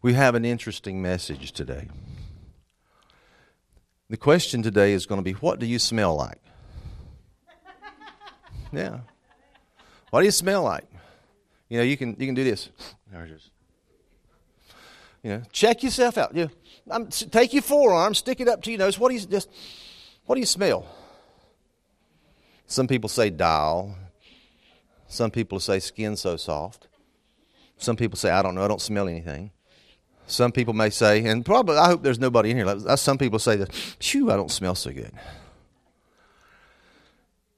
We have an interesting message today. The question today is going to be what do you smell like? Yeah. What do you smell like? You know, you can you can do this. You know, check yourself out. You know, take your forearm, stick it up to your nose. What do you just? What do you smell? Some people say dial. Some people say skin so soft. Some people say I don't know. I don't smell anything. Some people may say, and probably I hope there's nobody in here. Some people say that, "Phew, I don't smell so good."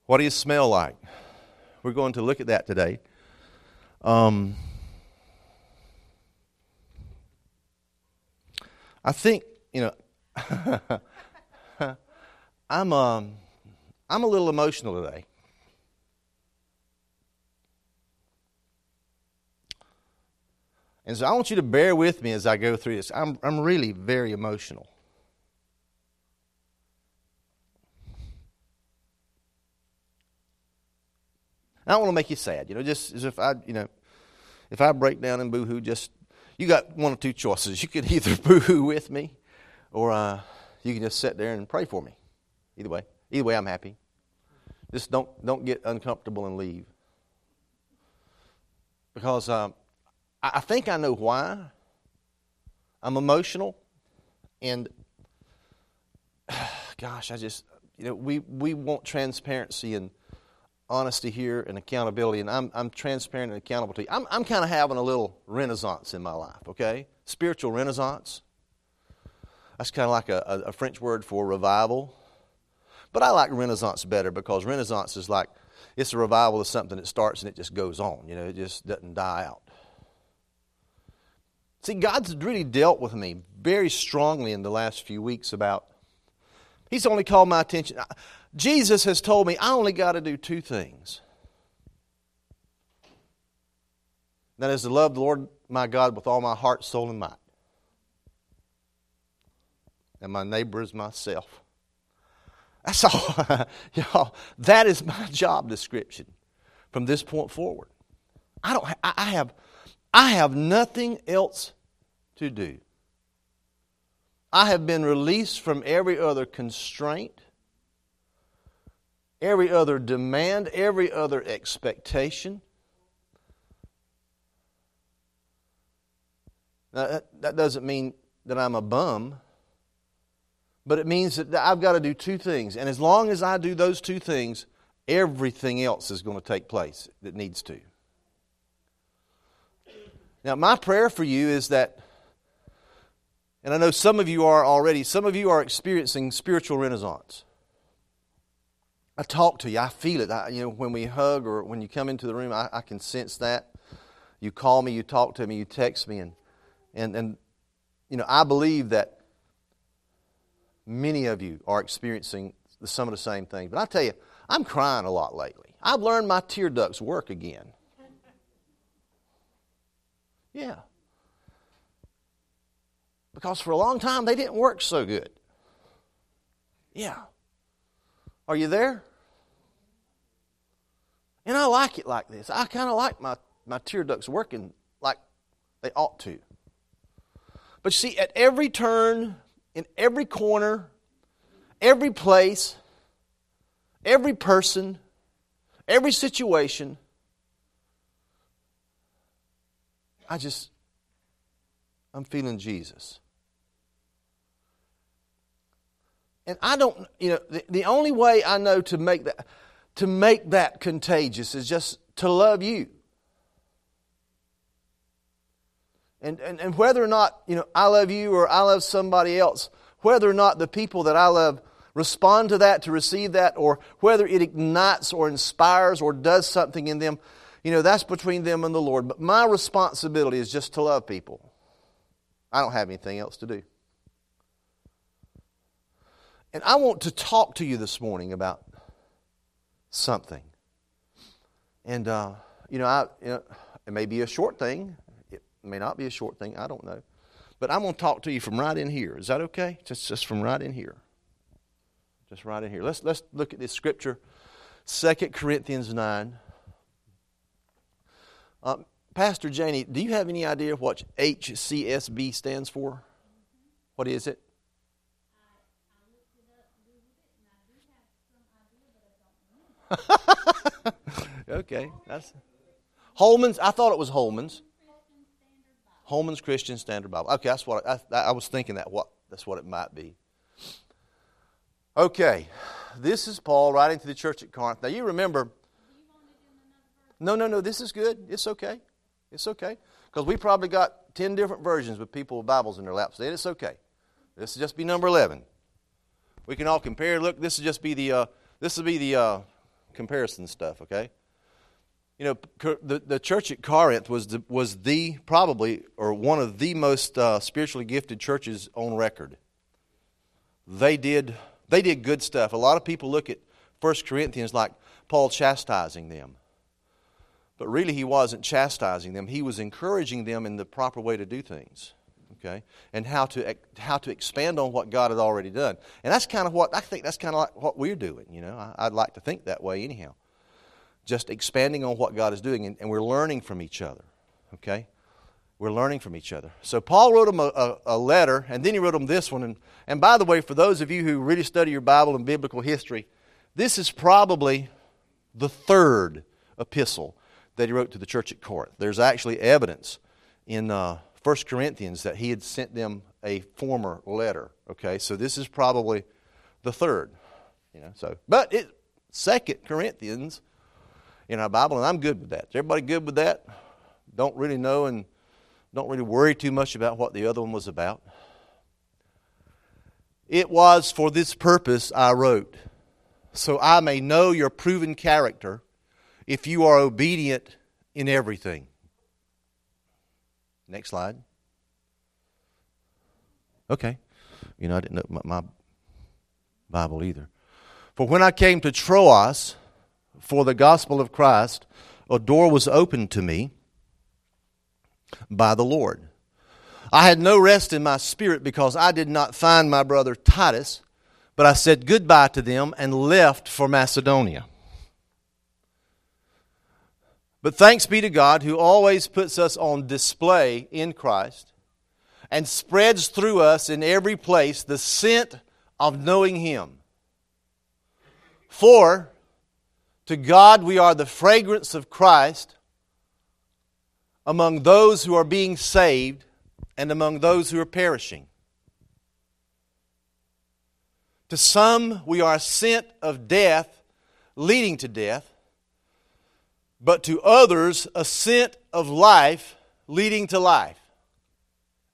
What do you smell like? We're going to look at that today. Um, I think you know. I'm um, I'm a little emotional today. And so I want you to bear with me as I go through this. I'm, I'm really very emotional. I don't want to make you sad, you know, just as if I, you know, if I break down and boohoo, just, you got one or two choices. You could either boohoo with me or uh, you can just sit there and pray for me. Either way. Either way, I'm happy. Just don't, don't get uncomfortable and leave. Because um, I think I know why. I'm emotional. And gosh, I just, you know, we, we want transparency and honesty here and accountability. And I'm, I'm transparent and accountable to you. I'm, I'm kind of having a little renaissance in my life, okay? Spiritual renaissance. That's kind of like a, a French word for revival. But I like Renaissance better because Renaissance is like it's a revival of something that starts and it just goes on. You know, it just doesn't die out. See, God's really dealt with me very strongly in the last few weeks about. He's only called my attention. Jesus has told me I only got to do two things. That is to love the Lord my God with all my heart, soul, and might. And my neighbor is myself. That's all. Y'all, that is my job description from this point forward. I don't I have I have nothing else to do. I have been released from every other constraint, every other demand, every other expectation. Now, that, that doesn't mean that I'm a bum. But it means that I've got to do two things. And as long as I do those two things, everything else is going to take place that needs to. Now, my prayer for you is that, and I know some of you are already, some of you are experiencing spiritual renaissance. I talk to you, I feel it. I, you know, when we hug or when you come into the room, I, I can sense that. You call me, you talk to me, you text me, and, and, and you know, I believe that Many of you are experiencing some of the same things. But I tell you, I'm crying a lot lately. I've learned my tear ducts work again. Yeah. Because for a long time they didn't work so good. Yeah. Are you there? And I like it like this. I kind of like my, my tear ducts working like they ought to. But you see, at every turn, in every corner, every place, every person, every situation. I just, I'm feeling Jesus. And I don't, you know, the, the only way I know to make that to make that contagious is just to love you. And, and, and whether or not, you know, I love you or I love somebody else, whether or not the people that I love respond to that, to receive that, or whether it ignites or inspires or does something in them, you know, that's between them and the Lord. But my responsibility is just to love people. I don't have anything else to do. And I want to talk to you this morning about something. And, uh, you know, I, you know, it may be a short thing. It may not be a short thing, I don't know. But I'm going to talk to you from right in here. Is that okay? Just, just from right in here. Just right in here. Let's, let's look at this scripture 2 Corinthians 9. Um, Pastor Janie, do you have any idea what HCSB stands for? What is it? okay, that's Holman's. I thought it was Holman's. Holman's Christian Standard Bible. Okay, that's what I, I, I was thinking. That what that's what it might be. Okay, this is Paul writing to the church at Corinth. Now you remember. No, no, no. This is good. It's okay. It's okay because we probably got ten different versions with people with Bibles in their laps. Then it's okay. This will just be number eleven. We can all compare. Look, this will just be the uh, this will be the uh, comparison stuff, okay? You know, the, the church at Corinth was the, was the probably or one of the most uh, spiritually gifted churches on record. They did they did good stuff. A lot of people look at 1 Corinthians like Paul chastising them. But really, he wasn't chastising them. He was encouraging them in the proper way to do things okay, and how to how to expand on what God had already done. And that's kind of what I think. That's kind of like what we're doing. You know, I, would like to think that way anyhow. Just expanding on what God is doing, and, and, we're learning from each other. Okay, we're learning from each other. So Paul wrote them a, a, a letter, and then he wrote them this one. And and by the way, for those of you who really study your Bible and biblical history, this is probably the third epistle that he wrote to the church at Corinth. There's actually evidence in. Uh, 1 Corinthians that he had sent them a former letter. Okay, so this is probably the third. You know, so but it Second Corinthians in our Bible, and I'm good with that. Is everybody good with that? Don't really know and don't really worry too much about what the other one was about. It was for this purpose I wrote, so I may know your proven character if you are obedient in everything. Next slide. Okay. You know, I didn't know my, Bible either. For when I came to Troas for the gospel of Christ, a door was opened to me by the Lord. I had no rest in my spirit because I did not find my brother Titus, but I said goodbye to them and left for Macedonia. But thanks be to God who always puts us on display in Christ and spreads through us in every place the scent of knowing Him. For to God we are the fragrance of Christ among those who are being saved and among those who are perishing. To some we are a scent of death leading to death but to others a scent of life leading to life.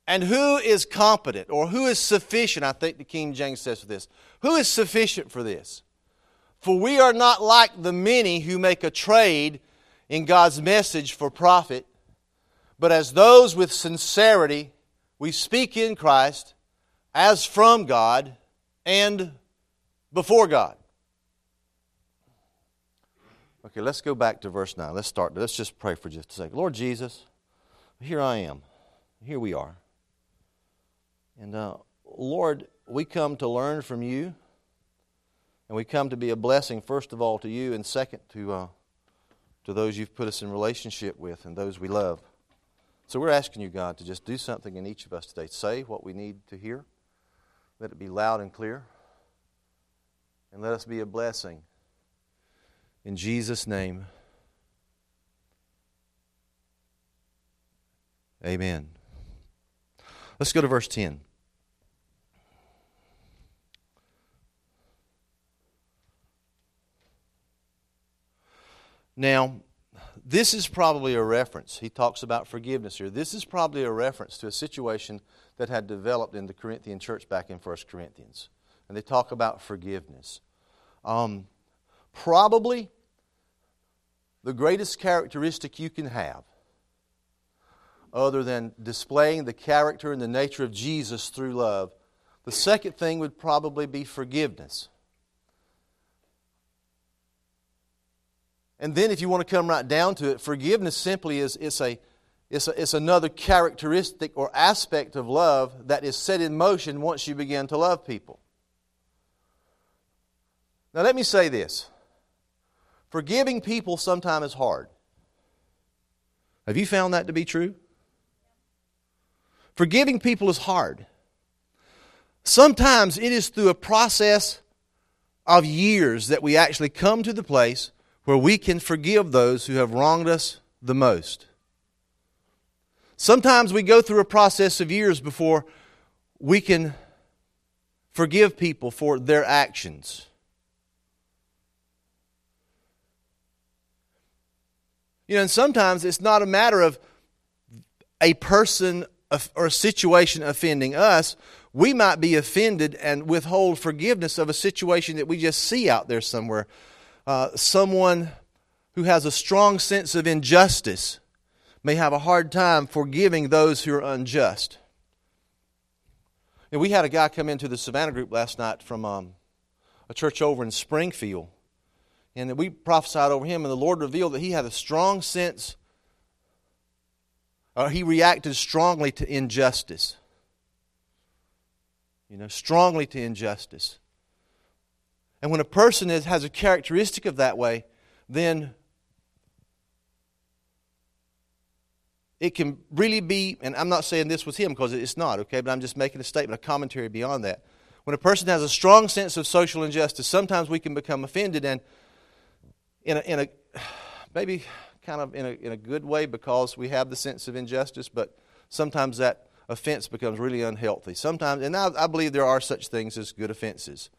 And who is competent or who is sufficient? I think the King James says for this. Who is sufficient for this? For we are not like the many who make a trade in God's message for profit, but as those with sincerity, we speak in Christ as from God and before God. Okay, let's go back to verse 9. Let's start. Let's just pray for just a second. Lord Jesus, here I am. Here we are. And uh, Lord, we come to learn from you. And we come to be a blessing, first of all, to you, and second, to, uh, to those you've put us in relationship with and those we love. So we're asking you, God, to just do something in each of us today. Say what we need to hear. Let it be loud and clear. And let us be a blessing in Jesus' name, amen. Let's go to verse 10. Now, this is probably a reference. He talks about forgiveness here. This is probably a reference to a situation that had developed in the Corinthian church back in 1 Corinthians. And they talk about forgiveness. Um, probably the greatest characteristic you can have, other than displaying the character and the nature of Jesus through love, the second thing would probably be forgiveness. And then, if you want to come right down to it, forgiveness simply is it's a, it's, a, it's another characteristic or aspect of love that is set in motion once you begin to love people. Now, let me say this Forgiving people sometimes is hard. Have you found that to be true? Forgiving people is hard. Sometimes it is through a process of years that we actually come to the place where we can forgive those who have wronged us the most. Sometimes we go through a process of years before we can forgive people for their actions. You know, and sometimes it's not a matter of a person or a situation offending us. We might be offended and withhold forgiveness of a situation that we just see out there somewhere. Uh, someone who has a strong sense of injustice may have a hard time forgiving those who are unjust. And we had a guy come into the Savannah group last night from um, a church over in Springfield. And we prophesied over him, and the Lord revealed that he had a strong sense, or he reacted strongly to injustice. You know, strongly to injustice. And when a person is, has a characteristic of that way, then it can really be, and I'm not saying this was him because it's not, okay, but I'm just making a statement, a commentary beyond that. When a person has a strong sense of social injustice, sometimes we can become offended and in a, in a maybe kind of in a, in a good way because we have the sense of injustice, but sometimes that offense becomes really unhealthy. Sometimes, and I, I believe there are such things as good offenses.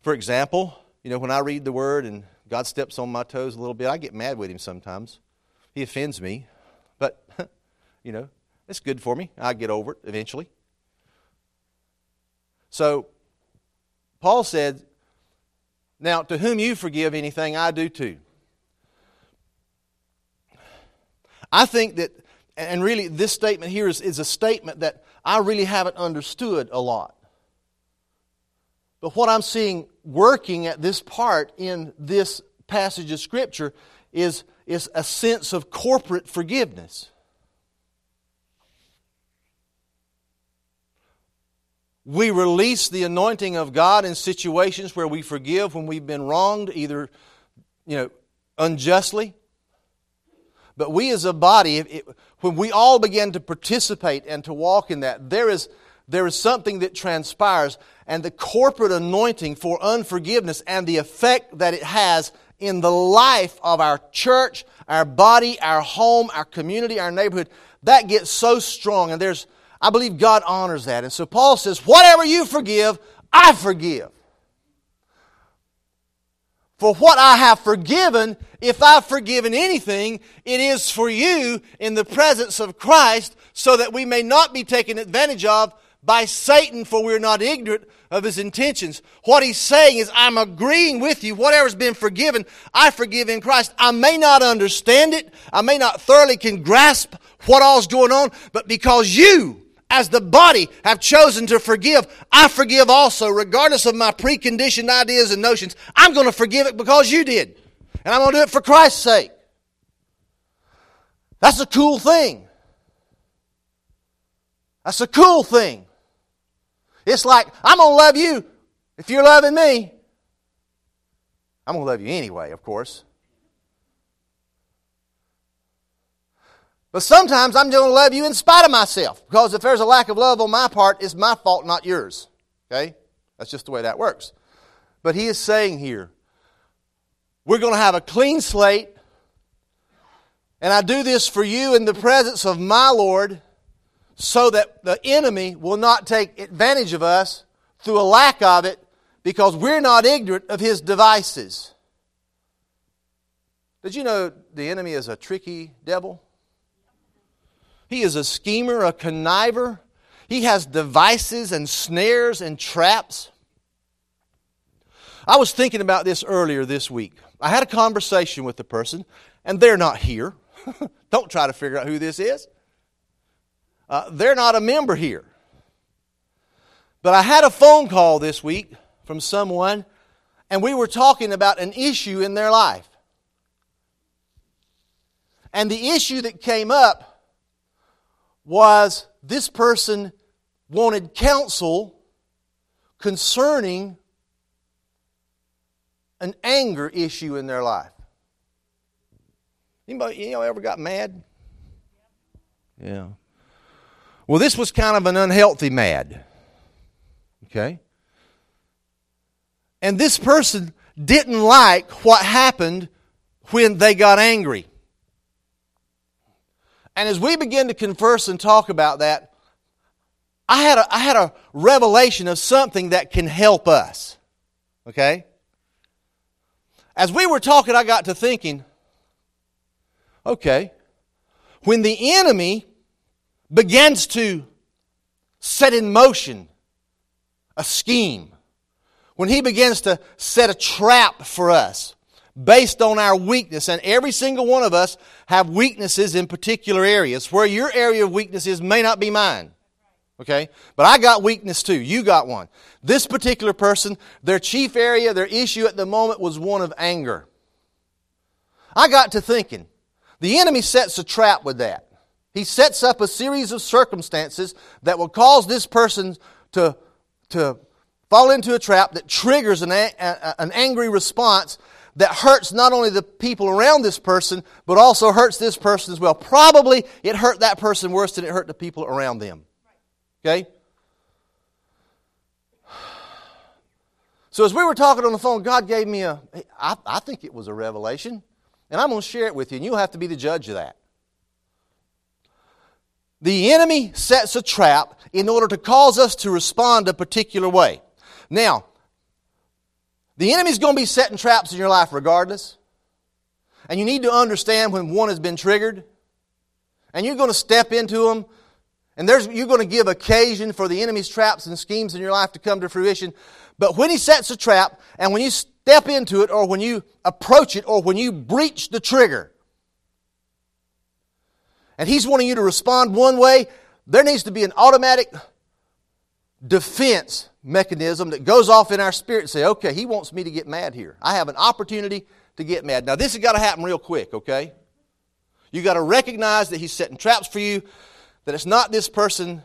For example, you know, when I read the word and God steps on my toes a little bit, I get mad with him sometimes. He offends me, but, you know, it's good for me. I get over it eventually. So, Paul said, now, to whom you forgive anything, I do too. I think that, and really, this statement here is, is a statement that I really haven't understood a lot. But what I'm seeing working at this part in this passage of Scripture is, is a sense of corporate forgiveness. We release the anointing of God in situations where we forgive when we've been wronged, either you know, unjustly. But we as a body, it, when we all begin to participate and to walk in that, there is, there is something that transpires, and the corporate anointing for unforgiveness and the effect that it has in the life of our church, our body, our home, our community, our neighborhood, that gets so strong. And there's, I believe God honors that. And so Paul says, whatever you forgive, I forgive. For what I have forgiven, if I've forgiven anything, it is for you in the presence of Christ, so that we may not be taken advantage of by Satan, for we're not ignorant of his intentions. What he's saying is, I'm agreeing with you. Whatever's been forgiven, I forgive in Christ. I may not understand it. I may not thoroughly can grasp what all's going on, but because you as the body have chosen to forgive, I forgive also, regardless of my preconditioned ideas and notions. I'm going to forgive it because you did. And I'm going to do it for Christ's sake. That's a cool thing. That's a cool thing. It's like, I'm going to love you if you're loving me. I'm going to love you anyway, of course. But sometimes I'm going to love you in spite of myself. Because if there's a lack of love on my part, it's my fault, not yours. Okay? That's just the way that works. But he is saying here, we're going to have a clean slate. And I do this for you in the presence of my Lord so that the enemy will not take advantage of us through a lack of it because we're not ignorant of his devices. Did you know the enemy is a tricky devil? He is a schemer, a conniver. He has devices and snares and traps. I was thinking about this earlier this week. I had a conversation with the person, and they're not here. Don't try to figure out who this is. Uh, they're not a member here. But I had a phone call this week from someone, and we were talking about an issue in their life. And the issue that came up was this person wanted counsel concerning an anger issue in their life. Anybody, you know, ever got mad? Yeah. Well, this was kind of an unhealthy mad. Okay? And this person didn't like what happened when they got angry. And as we begin to converse and talk about that, I had a, I had a revelation of something that can help us. Okay? As we were talking, I got to thinking, okay, when the enemy begins to set in motion a scheme, when he begins to set a trap for us based on our weakness, and every single one of us have weaknesses in particular areas, where your area of weakness is may not be mine. Okay? But I got weakness too. You got one. This particular person, their chief area, their issue at the moment was one of anger. I got to thinking, the enemy sets a trap with that. He sets up a series of circumstances that will cause this person to, to fall into a trap that triggers an, a, an angry response that hurts not only the people around this person, but also hurts this person as well. Probably it hurt that person worse than it hurt the people around them. Okay? So as we were talking on the phone, God gave me a, I, I think it was a revelation. And I'm going to share it with you, and you'll have to be the judge of that. The enemy sets a trap in order to cause us to respond a particular way. Now, the enemy's going to be setting traps in your life regardless. And you need to understand when one has been triggered. And you're going to step into them. And you're going to give occasion for the enemy's traps and schemes in your life to come to fruition. But when he sets a trap, and when you step into it, or when you approach it, or when you breach the trigger, and he's wanting you to respond one way, there needs to be an automatic defense mechanism that goes off in our spirit and say, okay, he wants me to get mad here. I have an opportunity to get mad. Now, this has got to happen real quick, okay? You got to recognize that he's setting traps for you, that it's not this person,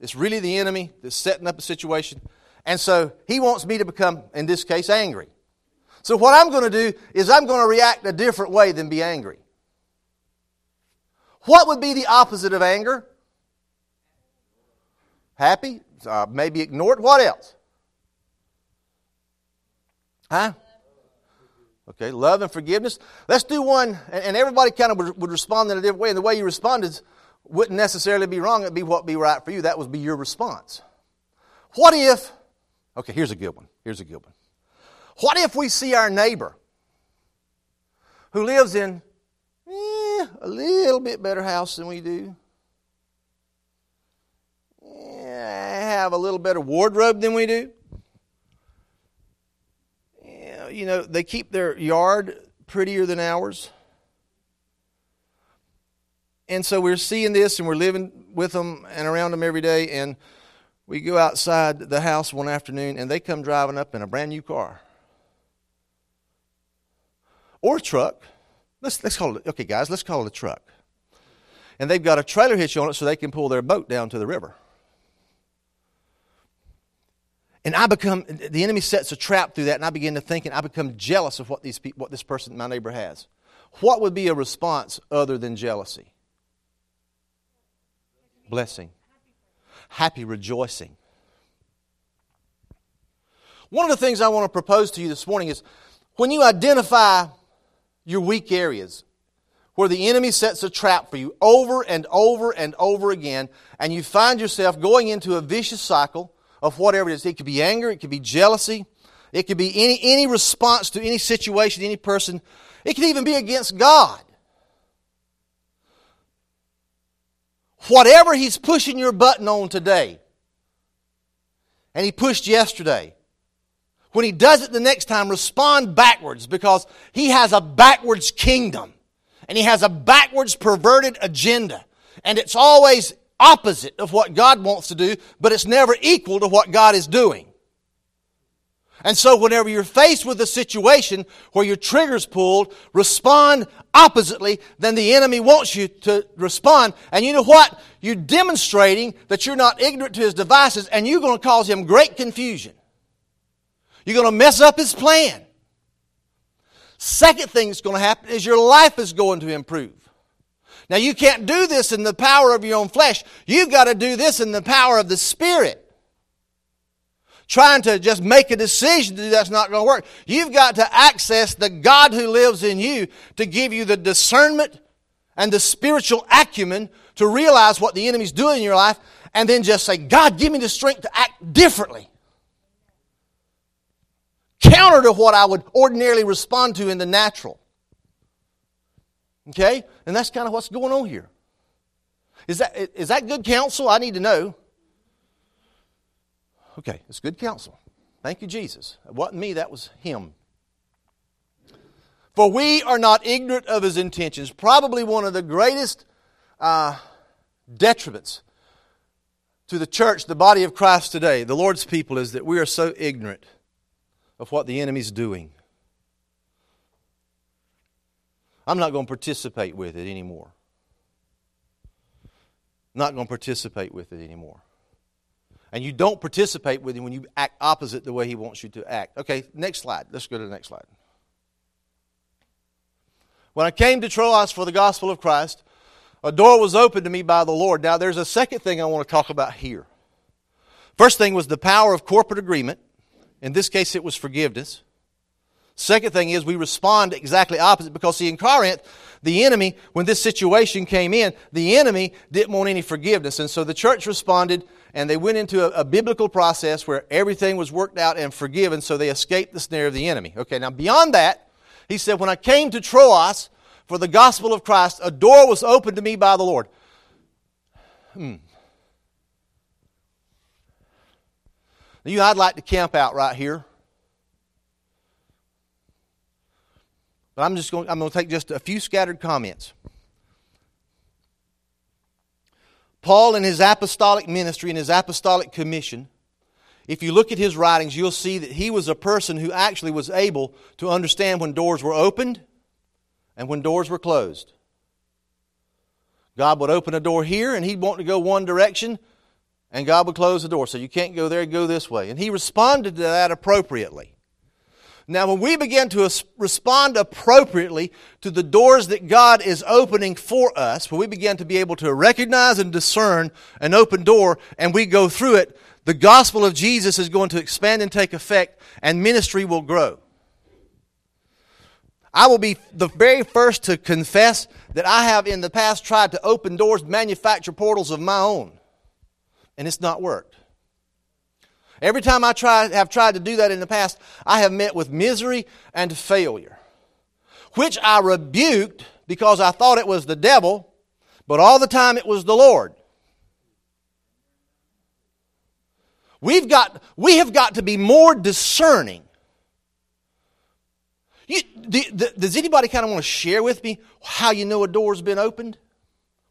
it's really the enemy that's setting up a situation. And so he wants me to become, in this case, angry. So what I'm going to do is I'm going to react a different way than be angry. What would be the opposite of anger? Happy? Uh, maybe ignored. What else? Huh? Okay, love and forgiveness. Let's do one, and everybody kind of would, would respond in a different way. And the way you responded wouldn't necessarily be wrong. It'd be what be right for you. That would be your response. What if, okay, here's a good one. Here's a good one. What if we see our neighbor who lives in eh, a little bit better house than we do? Have a little better wardrobe than we do. You know, they keep their yard prettier than ours. And so we're seeing this and we're living with them and around them every day. And we go outside the house one afternoon and they come driving up in a brand new car or truck. Let's, let's call it, okay, guys, let's call it a truck. And they've got a trailer hitch on it so they can pull their boat down to the river. And I become, the enemy sets a trap through that, and I begin to think, and I become jealous of what, these people, what this person, my neighbor, has. What would be a response other than jealousy? Blessing. Happy rejoicing. One of the things I want to propose to you this morning is when you identify your weak areas, where the enemy sets a trap for you over and over and over again, and you find yourself going into a vicious cycle of whatever it is. It could be anger, it could be jealousy, it could be any, any response to any situation, any person. It could even be against God. Whatever He's pushing your button on today, and He pushed yesterday, when He does it the next time, respond backwards because He has a backwards kingdom and He has a backwards perverted agenda. And it's always opposite of what God wants to do, but it's never equal to what God is doing. And so whenever you're faced with a situation where your trigger's pulled, respond oppositely than the enemy wants you to respond. And you know what? You're demonstrating that you're not ignorant to his devices and you're going to cause him great confusion. You're going to mess up his plan. Second thing that's going to happen is your life is going to improve. Now, you can't do this in the power of your own flesh. You've got to do this in the power of the Spirit. Trying to just make a decision that that's not going to work. You've got to access the God who lives in you to give you the discernment and the spiritual acumen to realize what the enemy's doing in your life and then just say, God, give me the strength to act differently. Counter to what I would ordinarily respond to in the natural. Okay? And that's kind of what's going on here. Is that, is that good counsel? I need to know. Okay, it's good counsel. Thank you, Jesus. It wasn't me, that was him. For we are not ignorant of his intentions. Probably one of the greatest uh, detriments to the church, the body of Christ today, the Lord's people, is that we are so ignorant of what the enemy's doing. I'm not going to participate with it anymore. Not going to participate with it anymore. And you don't participate with him when you act opposite the way he wants you to act. Okay, next slide. Let's go to the next slide. When I came to Troas for the gospel of Christ, a door was opened to me by the Lord. Now, there's a second thing I want to talk about here. First thing was the power of corporate agreement. In this case, it was forgiveness. Second thing is we respond exactly opposite because, see, in Corinth, the enemy, when this situation came in, the enemy didn't want any forgiveness. And so the church responded and they went into a, a, biblical process where everything was worked out and forgiven so they escaped the snare of the enemy. Okay, now beyond that, he said, When I came to Troas for the gospel of Christ, a door was opened to me by the Lord. Hmm. You, I'd like to camp out right here. But I'm just going, I'm going to take just a few scattered comments. Paul, in his apostolic ministry and his apostolic commission, if you look at his writings, you'll see that he was a person who actually was able to understand when doors were opened and when doors were closed. God would open a door here and he'd want to go one direction, and God would close the door. So you can't go there, go this way. And he responded to that appropriately. Now, when we begin to respond appropriately to the doors that God is opening for us, when we begin to be able to recognize and discern an open door and we go through it, the gospel of Jesus is going to expand and take effect and ministry will grow. I will be the very first to confess that I have in the past tried to open doors, manufacture portals of my own, and it's not worked. Every time I try, have tried to do that in the past, I have met with misery and failure, which I rebuked because I thought it was the devil, but all the time it was the Lord. We've got, we have got to be more discerning. You, the, the, does anybody kind of want to share with me how you know a door's been opened?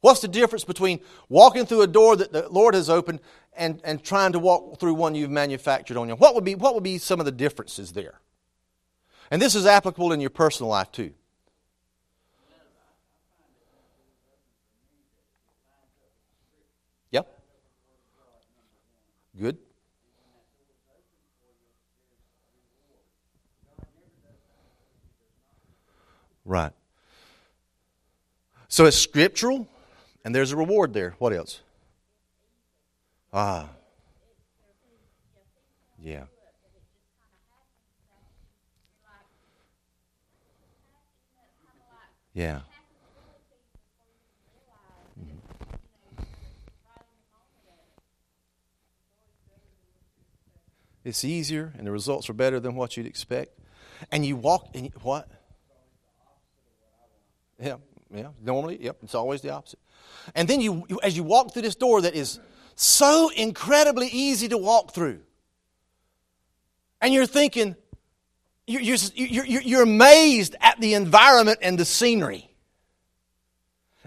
What's the difference between walking through a door that the Lord has opened and, and trying to walk through one you've manufactured on you. What would, be, what would be some of the differences there? And this is applicable in your personal life too. Yep. Good. Right. So it's scriptural, and there's a reward there. What else? Ah. Yeah. Yeah. It's easier and the results are better than what you'd expect. And you walk and you, what? Yeah, yeah. Normally, yep, it's always the opposite. And then you as you walk through this door that is so incredibly easy to walk through. And you're thinking, you're, you're, you're, you're amazed at the environment and the scenery.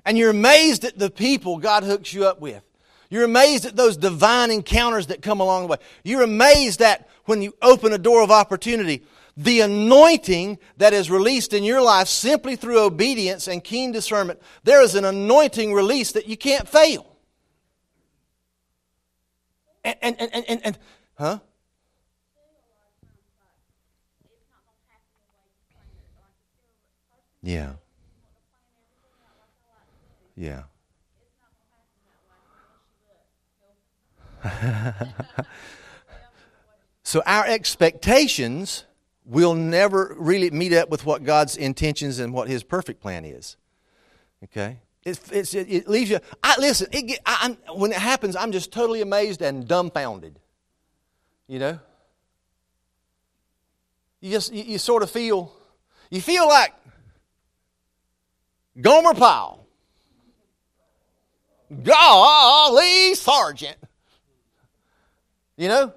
And you're amazed at the people God hooks you up with. You're amazed at those divine encounters that come along the way. You're amazed at when you open a door of opportunity, the anointing that is released in your life simply through obedience and keen discernment. There is an anointing release that you can't fail. And, and, and, and, and huh? Yeah. Yeah. so our expectations will never really meet up with what God's intentions and what His perfect plan is. Okay? It's, it's, it, it leaves you. I, listen, it get, I, when it happens, I'm just totally amazed and dumbfounded. You know? You just, you, you sort of feel, you feel like Gomer Pyle. Golly Sergeant. You know?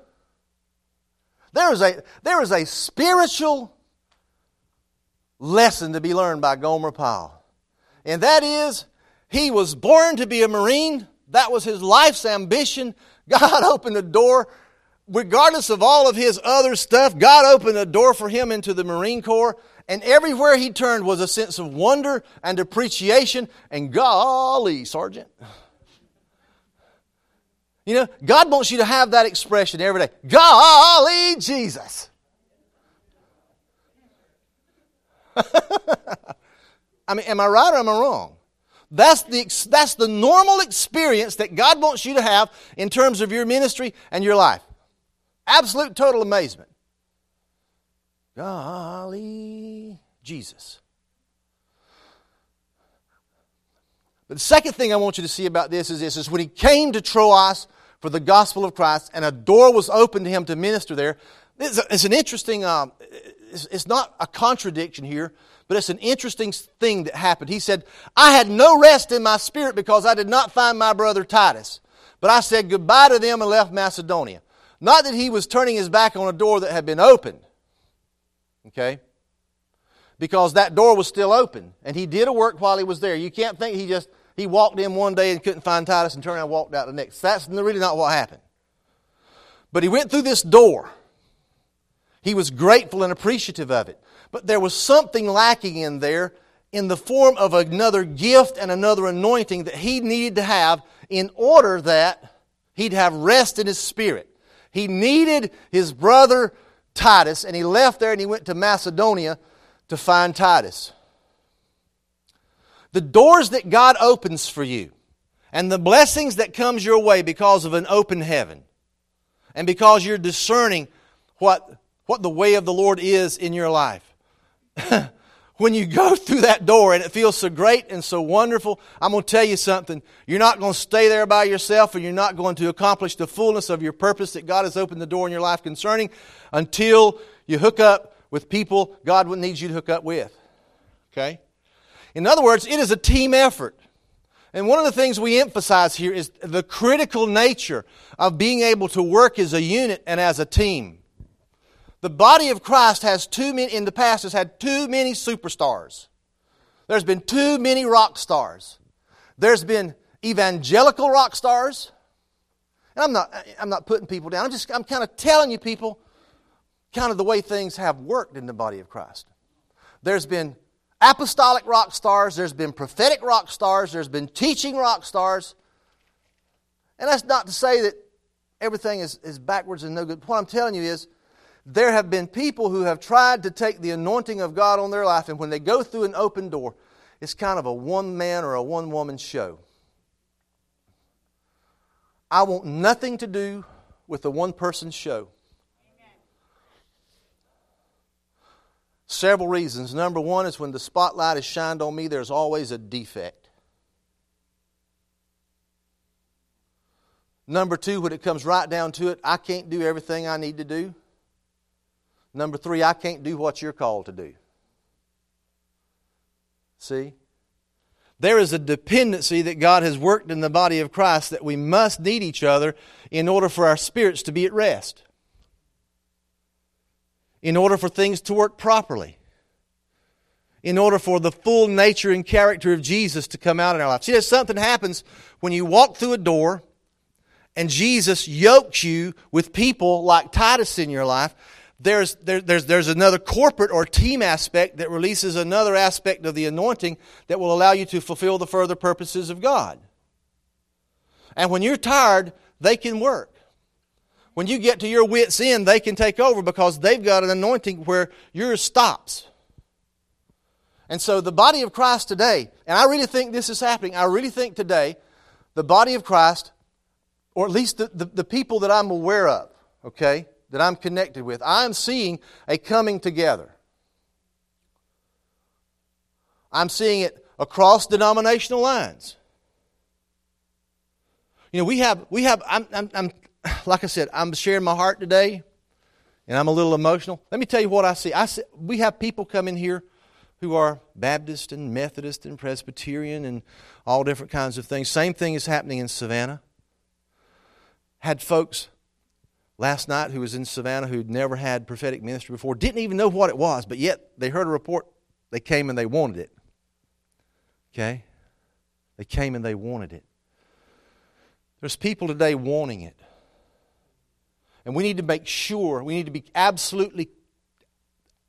There is a, there is a spiritual lesson to be learned by Gomer Pyle. And that is, he was born to be a Marine. That was his life's ambition. God opened the door. Regardless of all of his other stuff, God opened a door for him into the Marine Corps. And everywhere he turned was a sense of wonder and appreciation. And golly, Sergeant. You know, God wants you to have that expression every day. Golly Jesus. I mean, am I right or am I wrong? That's the, that's the normal experience that God wants you to have in terms of your ministry and your life. Absolute total amazement. Golly Jesus. But the second thing I want you to see about this is this is when he came to Troas for the gospel of Christ and a door was opened to him to minister there. It's, an interesting, um, it's not a contradiction here, but it's an interesting thing that happened. He said, I had no rest in my spirit because I did not find my brother Titus. But I said goodbye to them and left Macedonia. Not that he was turning his back on a door that had been opened. Okay? Because that door was still open. And he did a work while he was there. You can't think he just he walked in one day and couldn't find Titus and turned around and walked out the next. That's really not what happened. But he went through this door. He was grateful and appreciative of it. But there was something lacking in there in the form of another gift and another anointing that he needed to have in order that he'd have rest in his spirit. He needed his brother Titus, and he left there and he went to Macedonia to find Titus. The doors that God opens for you and the blessings that comes your way because of an open heaven and because you're discerning what, what the way of the Lord is in your life. when you go through that door and it feels so great and so wonderful, I'm going to tell you something. You're not going to stay there by yourself and you're not going to accomplish the fullness of your purpose that God has opened the door in your life concerning until you hook up with people God needs you to hook up with. Okay? In other words, it is a team effort. And one of the things we emphasize here is the critical nature of being able to work as a unit and as a team. The body of Christ has too many, in the past, has had too many superstars. There's been too many rock stars. There's been evangelical rock stars. And I'm not, I'm not putting people down. I'm just, I'm kind of telling you people kind of the way things have worked in the body of Christ. There's been apostolic rock stars, there's been prophetic rock stars, there's been teaching rock stars. And that's not to say that everything is, is backwards and no good. What I'm telling you is, there have been people who have tried to take the anointing of God on their life, and when they go through an open door, it's kind of a one man or a one woman show. I want nothing to do with a one person show. Several reasons. Number one is when the spotlight is shined on me, there's always a defect. Number two, when it comes right down to it, I can't do everything I need to do. Number three, I can't do what you're called to do. See? There is a dependency that God has worked in the body of Christ that we must need each other in order for our spirits to be at rest in order for things to work properly, in order for the full nature and character of Jesus to come out in our life. See, something happens when you walk through a door and Jesus yokes you with people like Titus in your life. There's, there, there's, there's another corporate or team aspect that releases another aspect of the anointing that will allow you to fulfill the further purposes of God. And when you're tired, they can work. When you get to your wits' end, they can take over because they've got an anointing where yours stops. And so the body of Christ today, and I really think this is happening, I really think today, the body of Christ, or at least the, the, the people that I'm aware of, okay, that I'm connected with, I'm seeing a coming together. I'm seeing it across denominational lines. You know, we have, we have I'm, I'm, I'm, like I said, I'm sharing my heart today, and I'm a little emotional. Let me tell you what I see. I see we have people come in here who are Baptist and Methodist and Presbyterian and all different kinds of things. Same thing is happening in Savannah. Had folks last night who was in Savannah who'd never had prophetic ministry before, didn't even know what it was, but yet they heard a report, they came and they wanted it. Okay? They came and they wanted it. There's people today wanting it. And we need to make sure, we need to be absolutely,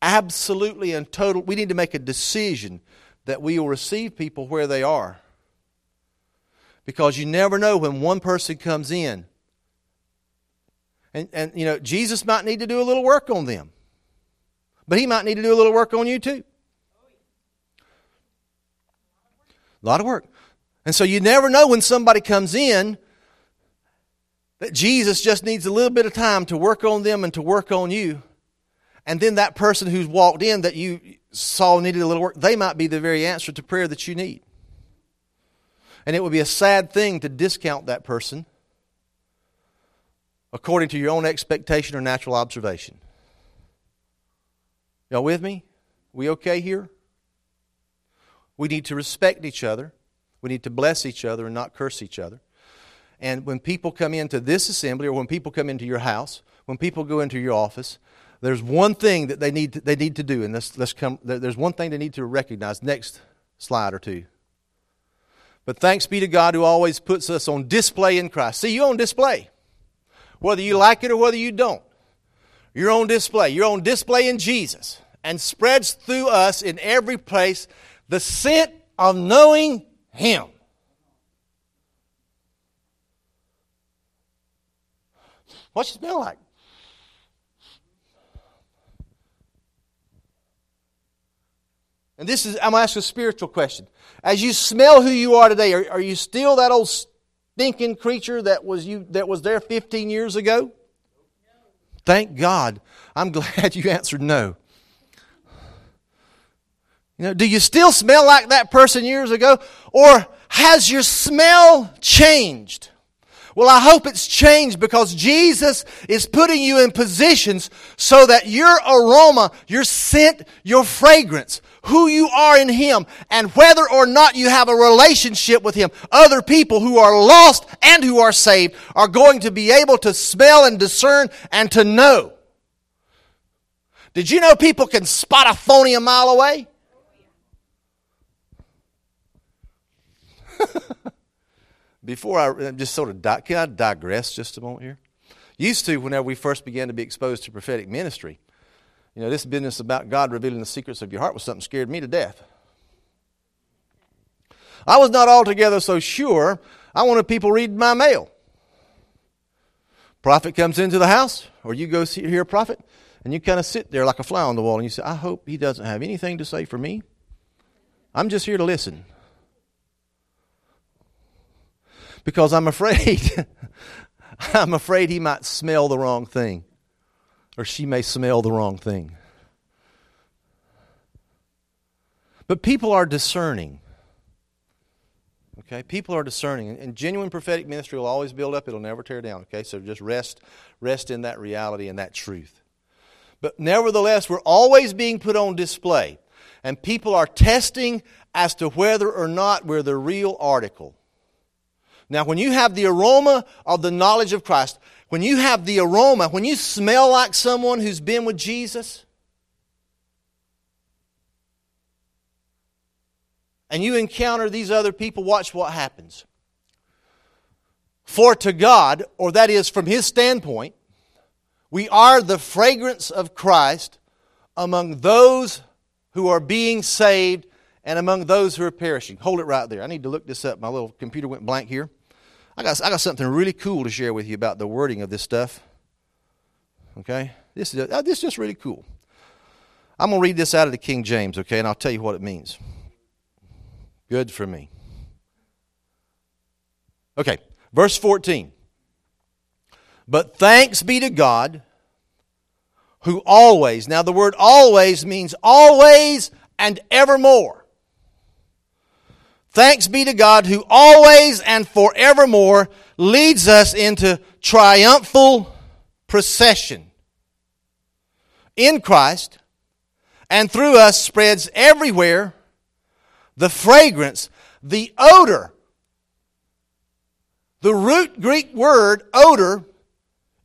absolutely and total, we need to make a decision that we will receive people where they are. Because you never know when one person comes in. And, and you know, Jesus might need to do a little work on them. But he might need to do a little work on you too. A lot of work. And so you never know when somebody comes in that Jesus just needs a little bit of time to work on them and to work on you. And then that person who's walked in that you saw needed a little work, they might be the very answer to prayer that you need. And it would be a sad thing to discount that person according to your own expectation or natural observation. Y'all with me? We okay here? We need to respect each other. We need to bless each other and not curse each other. And when people come into this assembly or when people come into your house, when people go into your office, there's one thing that they need to, they need to do, and let's, let's come, there's one thing they need to recognize. Next slide or two. But thanks be to God who always puts us on display in Christ. See, you're on display, whether you like it or whether you don't. You're on display. You're on display in Jesus and spreads through us in every place the scent of knowing Him. What's it smell like? And this is, I'm going to ask a spiritual question. As you smell who you are today, are, are you still that old stinking creature that was, you, that was there 15 years ago? Thank God. I'm glad you answered no. You know, do you still smell like that person years ago? Or has your smell changed? Well, I hope it's changed because Jesus is putting you in positions so that your aroma, your scent, your fragrance, who you are in Him, and whether or not you have a relationship with Him, other people who are lost and who are saved are going to be able to smell and discern and to know. Did you know people can spot a phony a mile away? Before I just sort of, di- can I digress just a moment here? Used to, whenever we first began to be exposed to prophetic ministry, you know, this business about God revealing the secrets of your heart was something scared me to death. I was not altogether so sure. I wanted people read my mail. Prophet comes into the house, or you go see, hear a prophet, and you kind of sit there like a fly on the wall, and you say, I hope he doesn't have anything to say for me. I'm just here to listen. because I'm afraid I'm afraid he might smell the wrong thing or she may smell the wrong thing. But people are discerning. Okay, people are discerning, and genuine prophetic ministry will always build up; it'll never tear down. Okay, so just rest, rest in that reality and that truth. But nevertheless, we're always being put on display, and people are testing as to whether or not we're the real article. Now, when you have the aroma of the knowledge of Christ, when you have the aroma, when you smell like someone who's been with Jesus, and you encounter these other people, watch what happens. For to God, or that is from His standpoint, we are the fragrance of Christ among those who are being saved and among those who are perishing. Hold it right there. I need to look this up. My little computer went blank here. I got, I got something really cool to share with you about the wording of this stuff. Okay? This is, uh, this is just really cool. I'm going to read this out of the King James, okay, and I'll tell you what it means. Good for me. Okay, verse 14. But thanks be to God who always, now the word always means always and evermore. Thanks be to God who always and forevermore leads us into triumphal procession in Christ and through us spreads everywhere the fragrance, the odor. The root Greek word odor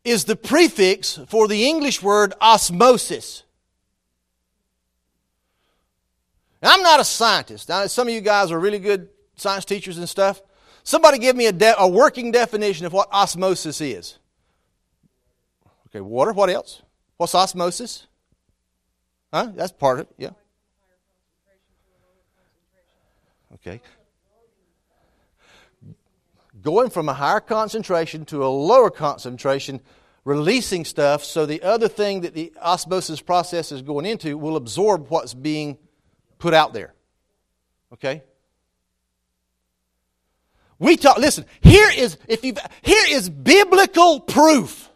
is the prefix for the English word osmosis. Now, I'm not a scientist. Now, some of you guys are really good science teachers and stuff. Somebody give me a, de- a working definition of what osmosis is. Okay, water. What else? What's osmosis? Huh? That's part of it, yeah. Okay. Going from a higher concentration to a lower concentration, releasing stuff so the other thing that the osmosis process is going into will absorb what's being put out there. Okay? We talk listen, here is if you here is biblical proof.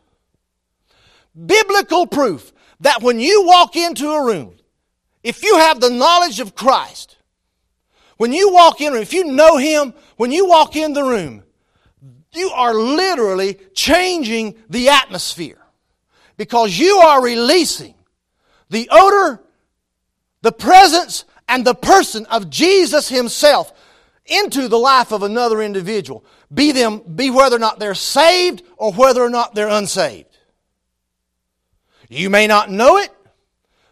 Biblical proof that when you walk into a room, if you have the knowledge of Christ, when you walk in, if you know Him, when you walk in the room, you are literally changing the atmosphere because you are releasing the odor, the presence, and the person of Jesus Himself into the life of another individual. Be them, be whether or not they're saved or whether or not they're unsaved. You may not know it,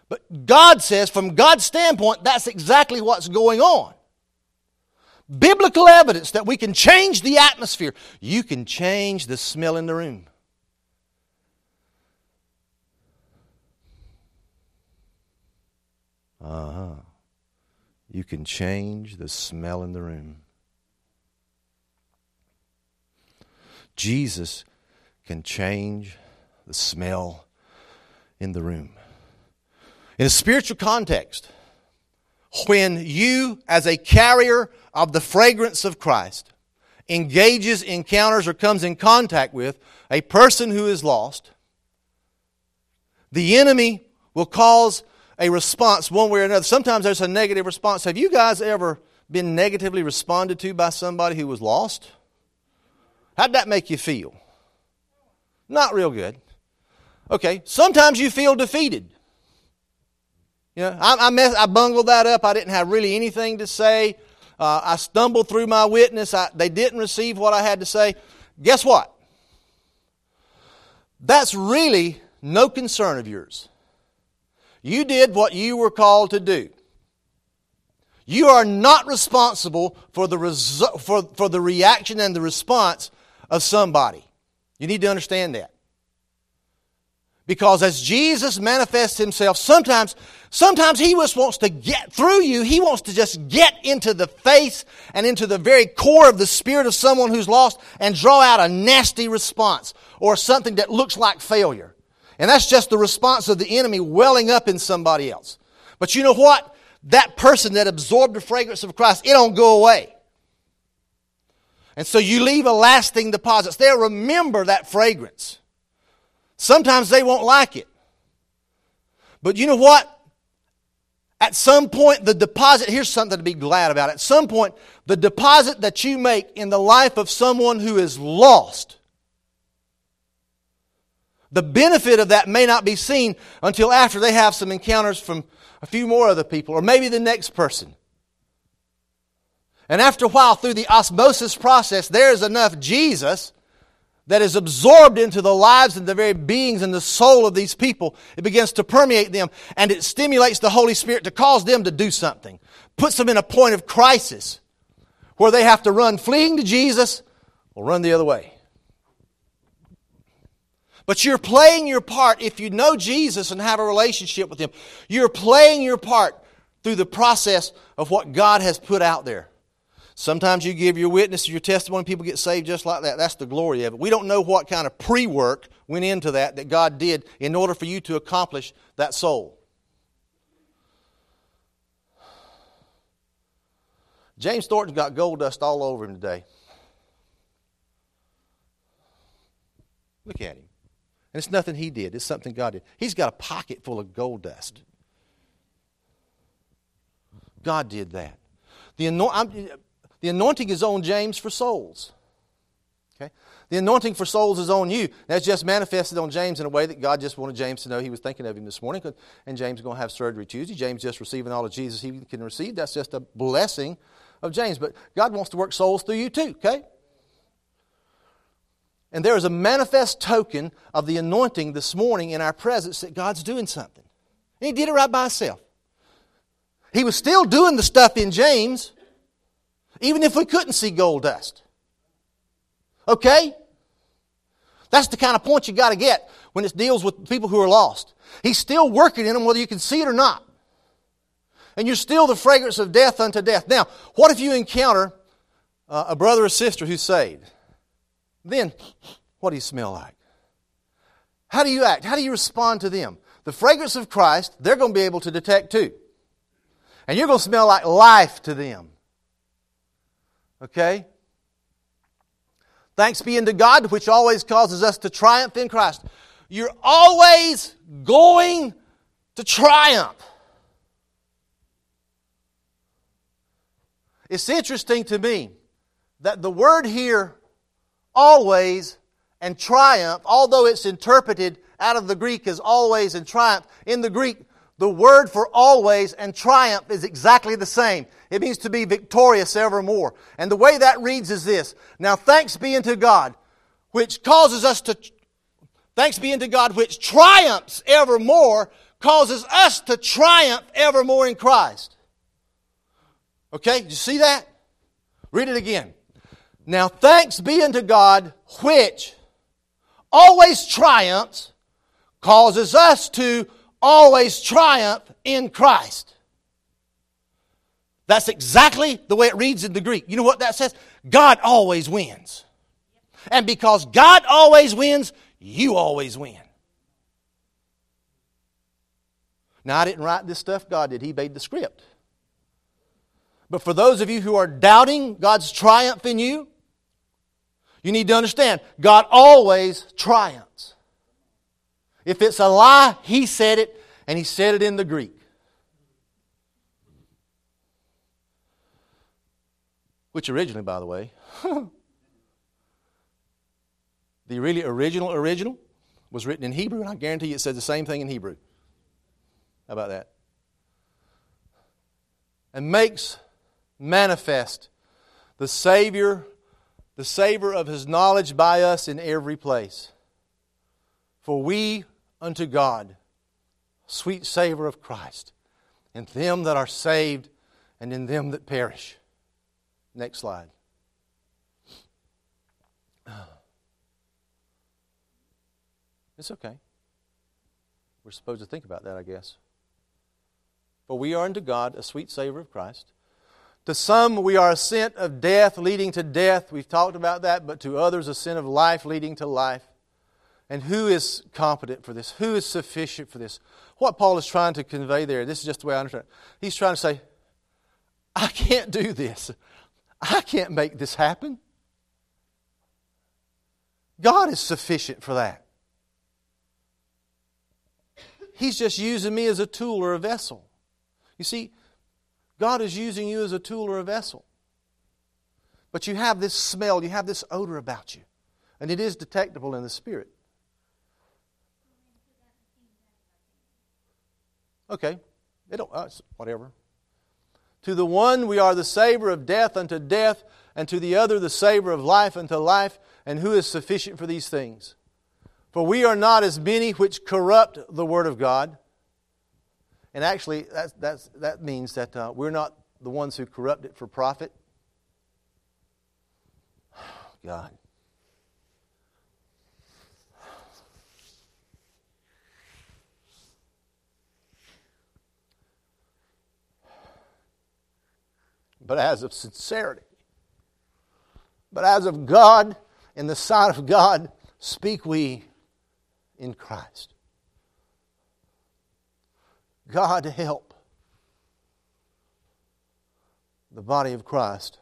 but God says, from God's standpoint, that's exactly what's going on biblical evidence that we can change the atmosphere. You can change the smell in the room. Uh huh. You can change the smell in the room. Jesus can change the smell in the room. In a spiritual context, when you, as a carrier of the fragrance of Christ, engages, encounters, or comes in contact with a person who is lost, the enemy will cause a response one way or another. Sometimes there's a negative response. Have you guys ever been negatively responded to by somebody who was lost? How'd that make you feel? Not real good. Okay, sometimes you feel defeated. You know, I, I, mess, I bungled that up. I didn't have really anything to say. Uh, I stumbled through my witness. I, they didn't receive what I had to say. Guess what? That's really no concern of yours. You did what you were called to do. You are not responsible for the, resu- for, for the reaction and the response of somebody. You need to understand that. Because as Jesus manifests himself, sometimes, sometimes he just wants to get through you. He wants to just get into the face and into the very core of the spirit of someone who's lost and draw out a nasty response or something that looks like failure. And that's just the response of the enemy welling up in somebody else. But you know what? That person that absorbed the fragrance of Christ, it don't go away. And so you leave a lasting deposit. They'll remember that fragrance. Sometimes they won't like it. But you know what? At some point, the deposit, here's something to be glad about. At some point, the deposit that you make in the life of someone who is lost, the benefit of that may not be seen until after they have some encounters from a few more other people, or maybe the next person. And after a while, through the osmosis process, there is enough Jesus that is absorbed into the lives and the very beings and the soul of these people. It begins to permeate them and it stimulates the Holy Spirit to cause them to do something. Puts them in a point of crisis where they have to run fleeing to Jesus or run the other way. But you're playing your part if you know Jesus and have a relationship with Him. You're playing your part through the process of what God has put out there. Sometimes you give your witness, your testimony, people get saved just like that. That's the glory of it. We don't know what kind of pre work went into that that God did in order for you to accomplish that soul. James Thornton's got gold dust all over him today. Look at him. And it's nothing he did, it's something God did. He's got a pocket full of gold dust. God did that. The, the anointing is on James for souls. Okay? The anointing for souls is on you. That's just manifested on James in a way that God just wanted James to know he was thinking of him this morning. And James is going to have surgery Tuesday. James just receiving all of Jesus he can receive. That's just a blessing of James. But God wants to work souls through you too, okay? And there is a manifest token of the anointing this morning in our presence that God's doing something. And He did it right by Himself. He was still doing the stuff in James, even if we couldn't see gold dust. Okay? That's the kind of point you got to get when it deals with people who are lost. He's still working in them whether you can see it or not. And you're still the fragrance of death unto death. Now, what if you encounter uh, a brother or sister who's saved? Then, what do you smell like? How do you act? How do you respond to them? The fragrance of Christ, they're going to be able to detect too. And you're going to smell like life to them. Okay? Thanks be unto God, which always causes us to triumph in Christ. You're always going to triumph. It's interesting to me that the word here, always and triumph, although it's interpreted out of the Greek as always and triumph, in the Greek, the word for always and triumph is exactly the same. It means to be victorious evermore. And the way that reads is this Now thanks be unto God, which causes us to, thanks be unto God, which triumphs evermore, causes us to triumph evermore in Christ. Okay, you see that? Read it again. Now thanks be unto God, which always triumphs, causes us to always triumph in Christ. That's exactly the way it reads in the Greek. You know what that says? God always wins. And because God always wins, you always win. Now, I didn't write this stuff, God did. He made the script. But for those of you who are doubting God's triumph in you, you need to understand God always triumphs. If it's a lie, He said it, and He said it in the Greek. Which originally, by the way, the really original original was written in Hebrew, and I guarantee you it says the same thing in Hebrew. How about that? And makes manifest the Savior, the savor of His knowledge by us in every place. For we unto God, sweet savor of Christ, in them that are saved and in them that perish. Next slide. It's okay. We're supposed to think about that, I guess. For we are unto God a sweet savor of Christ to some, we are a scent of death leading to death. We've talked about that, but to others, a scent of life leading to life. And who is competent for this? Who is sufficient for this? What Paul is trying to convey there, this is just the way I understand it. He's trying to say, I can't do this. I can't make this happen. God is sufficient for that. He's just using me as a tool or a vessel. You see, God is using you as a tool or a vessel. But you have this smell, you have this odor about you. And it is detectable in the spirit. Okay, it don't, uh, whatever. To the one we are the savor of death unto death, and to the other the savor of life unto life. And who is sufficient for these things? For we are not as many which corrupt the word of God and actually, that's, that's, that means that uh, we're not the ones who corrupt it for profit. God. But as of sincerity, but as of God, in the sight of God, speak we in Christ. God help the body of Christ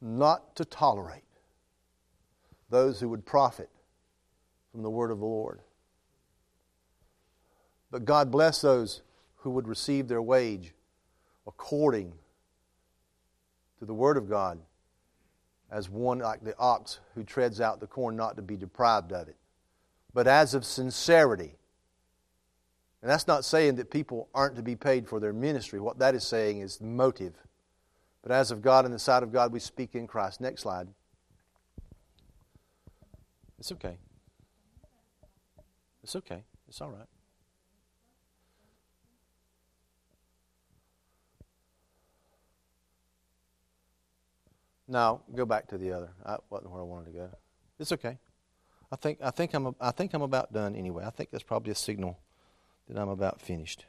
not to tolerate those who would profit from the word of the Lord. But God bless those who would receive their wage according to the word of God as one like the ox who treads out the corn not to be deprived of it, but as of sincerity. And that's not saying that people aren't to be paid for their ministry. What that is saying is motive. But as of God and the sight of God, we speak in Christ. Next slide. It's okay. It's okay. It's all right. No, go back to the other. I wasn't where I wanted to go. It's okay. I think I think I'm I think I'm about done anyway. I think that's probably a signal that I'm about finished.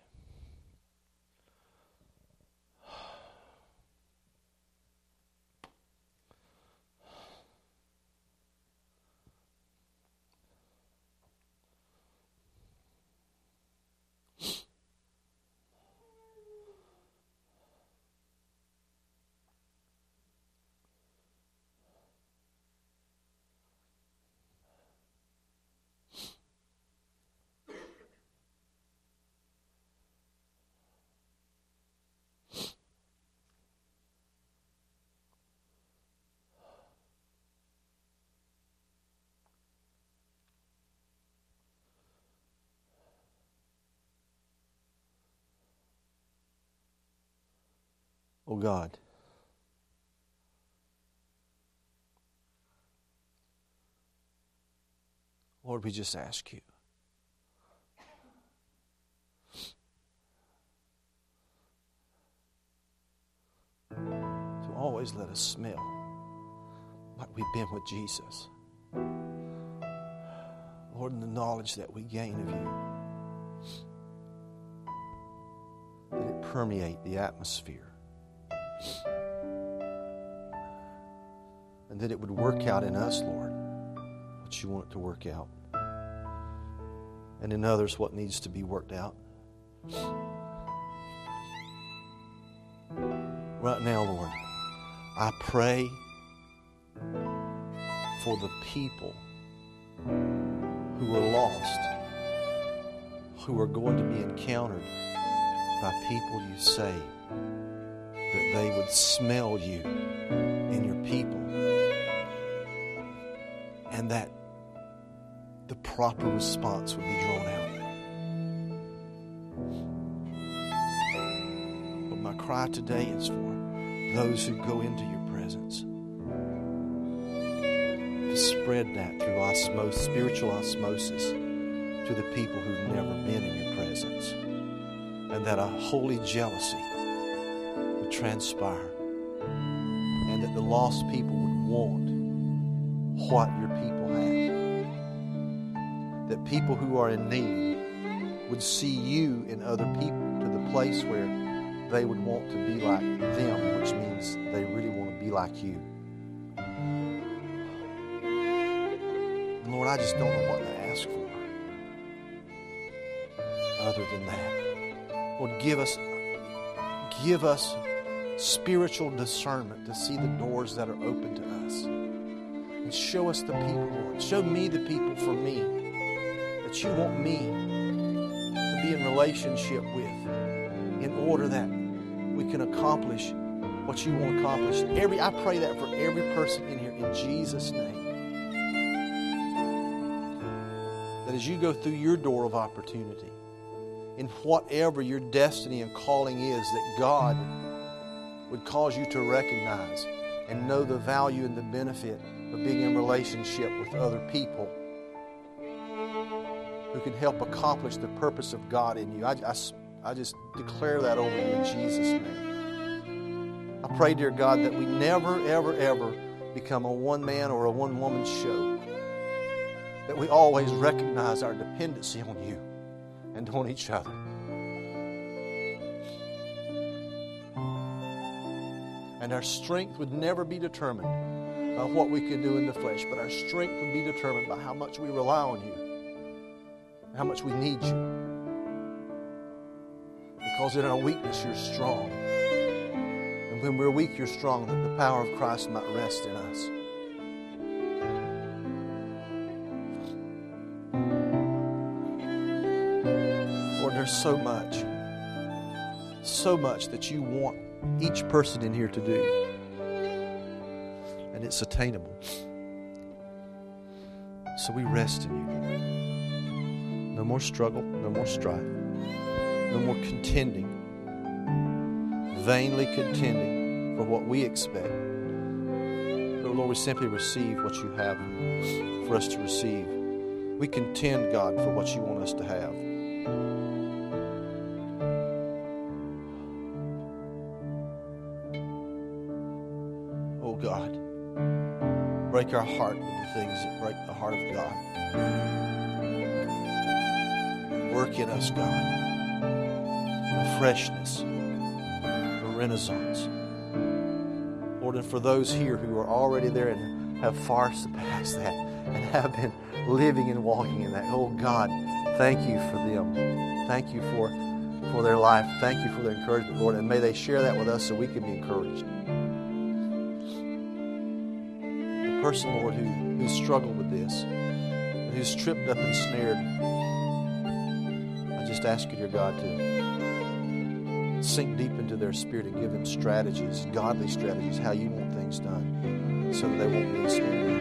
Oh God. Lord, we just ask you. To always let us smell like we've been with Jesus. Lord, in the knowledge that we gain of you, let it permeate the atmosphere. And that it would work out in us, Lord, what you want it to work out. And in others, what needs to be worked out. Right now, Lord, I pray for the people who are lost, who are going to be encountered by people you save that they would smell you in your people and that the proper response would be drawn out. But my cry today is for those who go into your presence to spread that through osmosis, spiritual osmosis to the people who've never been in your presence. And that a holy jealousy transpire and that the lost people would want what your people have. That people who are in need would see you in other people to the place where they would want to be like them, which means they really want to be like you. And Lord, I just don't know what to ask for other than that. Lord, give us give us spiritual discernment to see the doors that are open to us. And show us the people, Lord. Show me the people for me that you want me to be in relationship with in order that we can accomplish what you want accomplished. Every I pray that for every person in here in Jesus' name. That as you go through your door of opportunity, in whatever your destiny and calling is, that God would cause you to recognize and know the value and the benefit of being in relationship with other people who can help accomplish the purpose of God in you. I, I, I just declare that over you in Jesus' name. I pray, dear God, that we never, ever, ever become a one man or a one woman show. That we always recognize our dependency on you and on each other. And our strength would never be determined by what we could do in the flesh, but our strength would be determined by how much we rely on you, how much we need you. Because in our weakness, you're strong. And when we're weak, you're strong, that the power of Christ might rest in us. Lord, there's so much, so much that you want each person in here to do. And it's attainable. So we rest in you. No more struggle, no more strife, no more contending, vainly contending for what we expect. But Lord, we simply receive what you have for us to receive. We contend, God, for what you want us to have. Break our heart with the things that break the heart of God. Work in us, God, a freshness, a renaissance. Lord, and for those here who are already there and have far surpassed that and have been living and walking in that, oh God, thank you for them. Thank you for, for their life. Thank you for their encouragement, Lord, and may they share that with us so we can be encouraged. Person, Lord, who, who's struggled with this, who's tripped up and snared, I just ask you, dear God, to sink deep into their spirit and give them strategies, godly strategies, how you want things done, so that they won't be ensnared.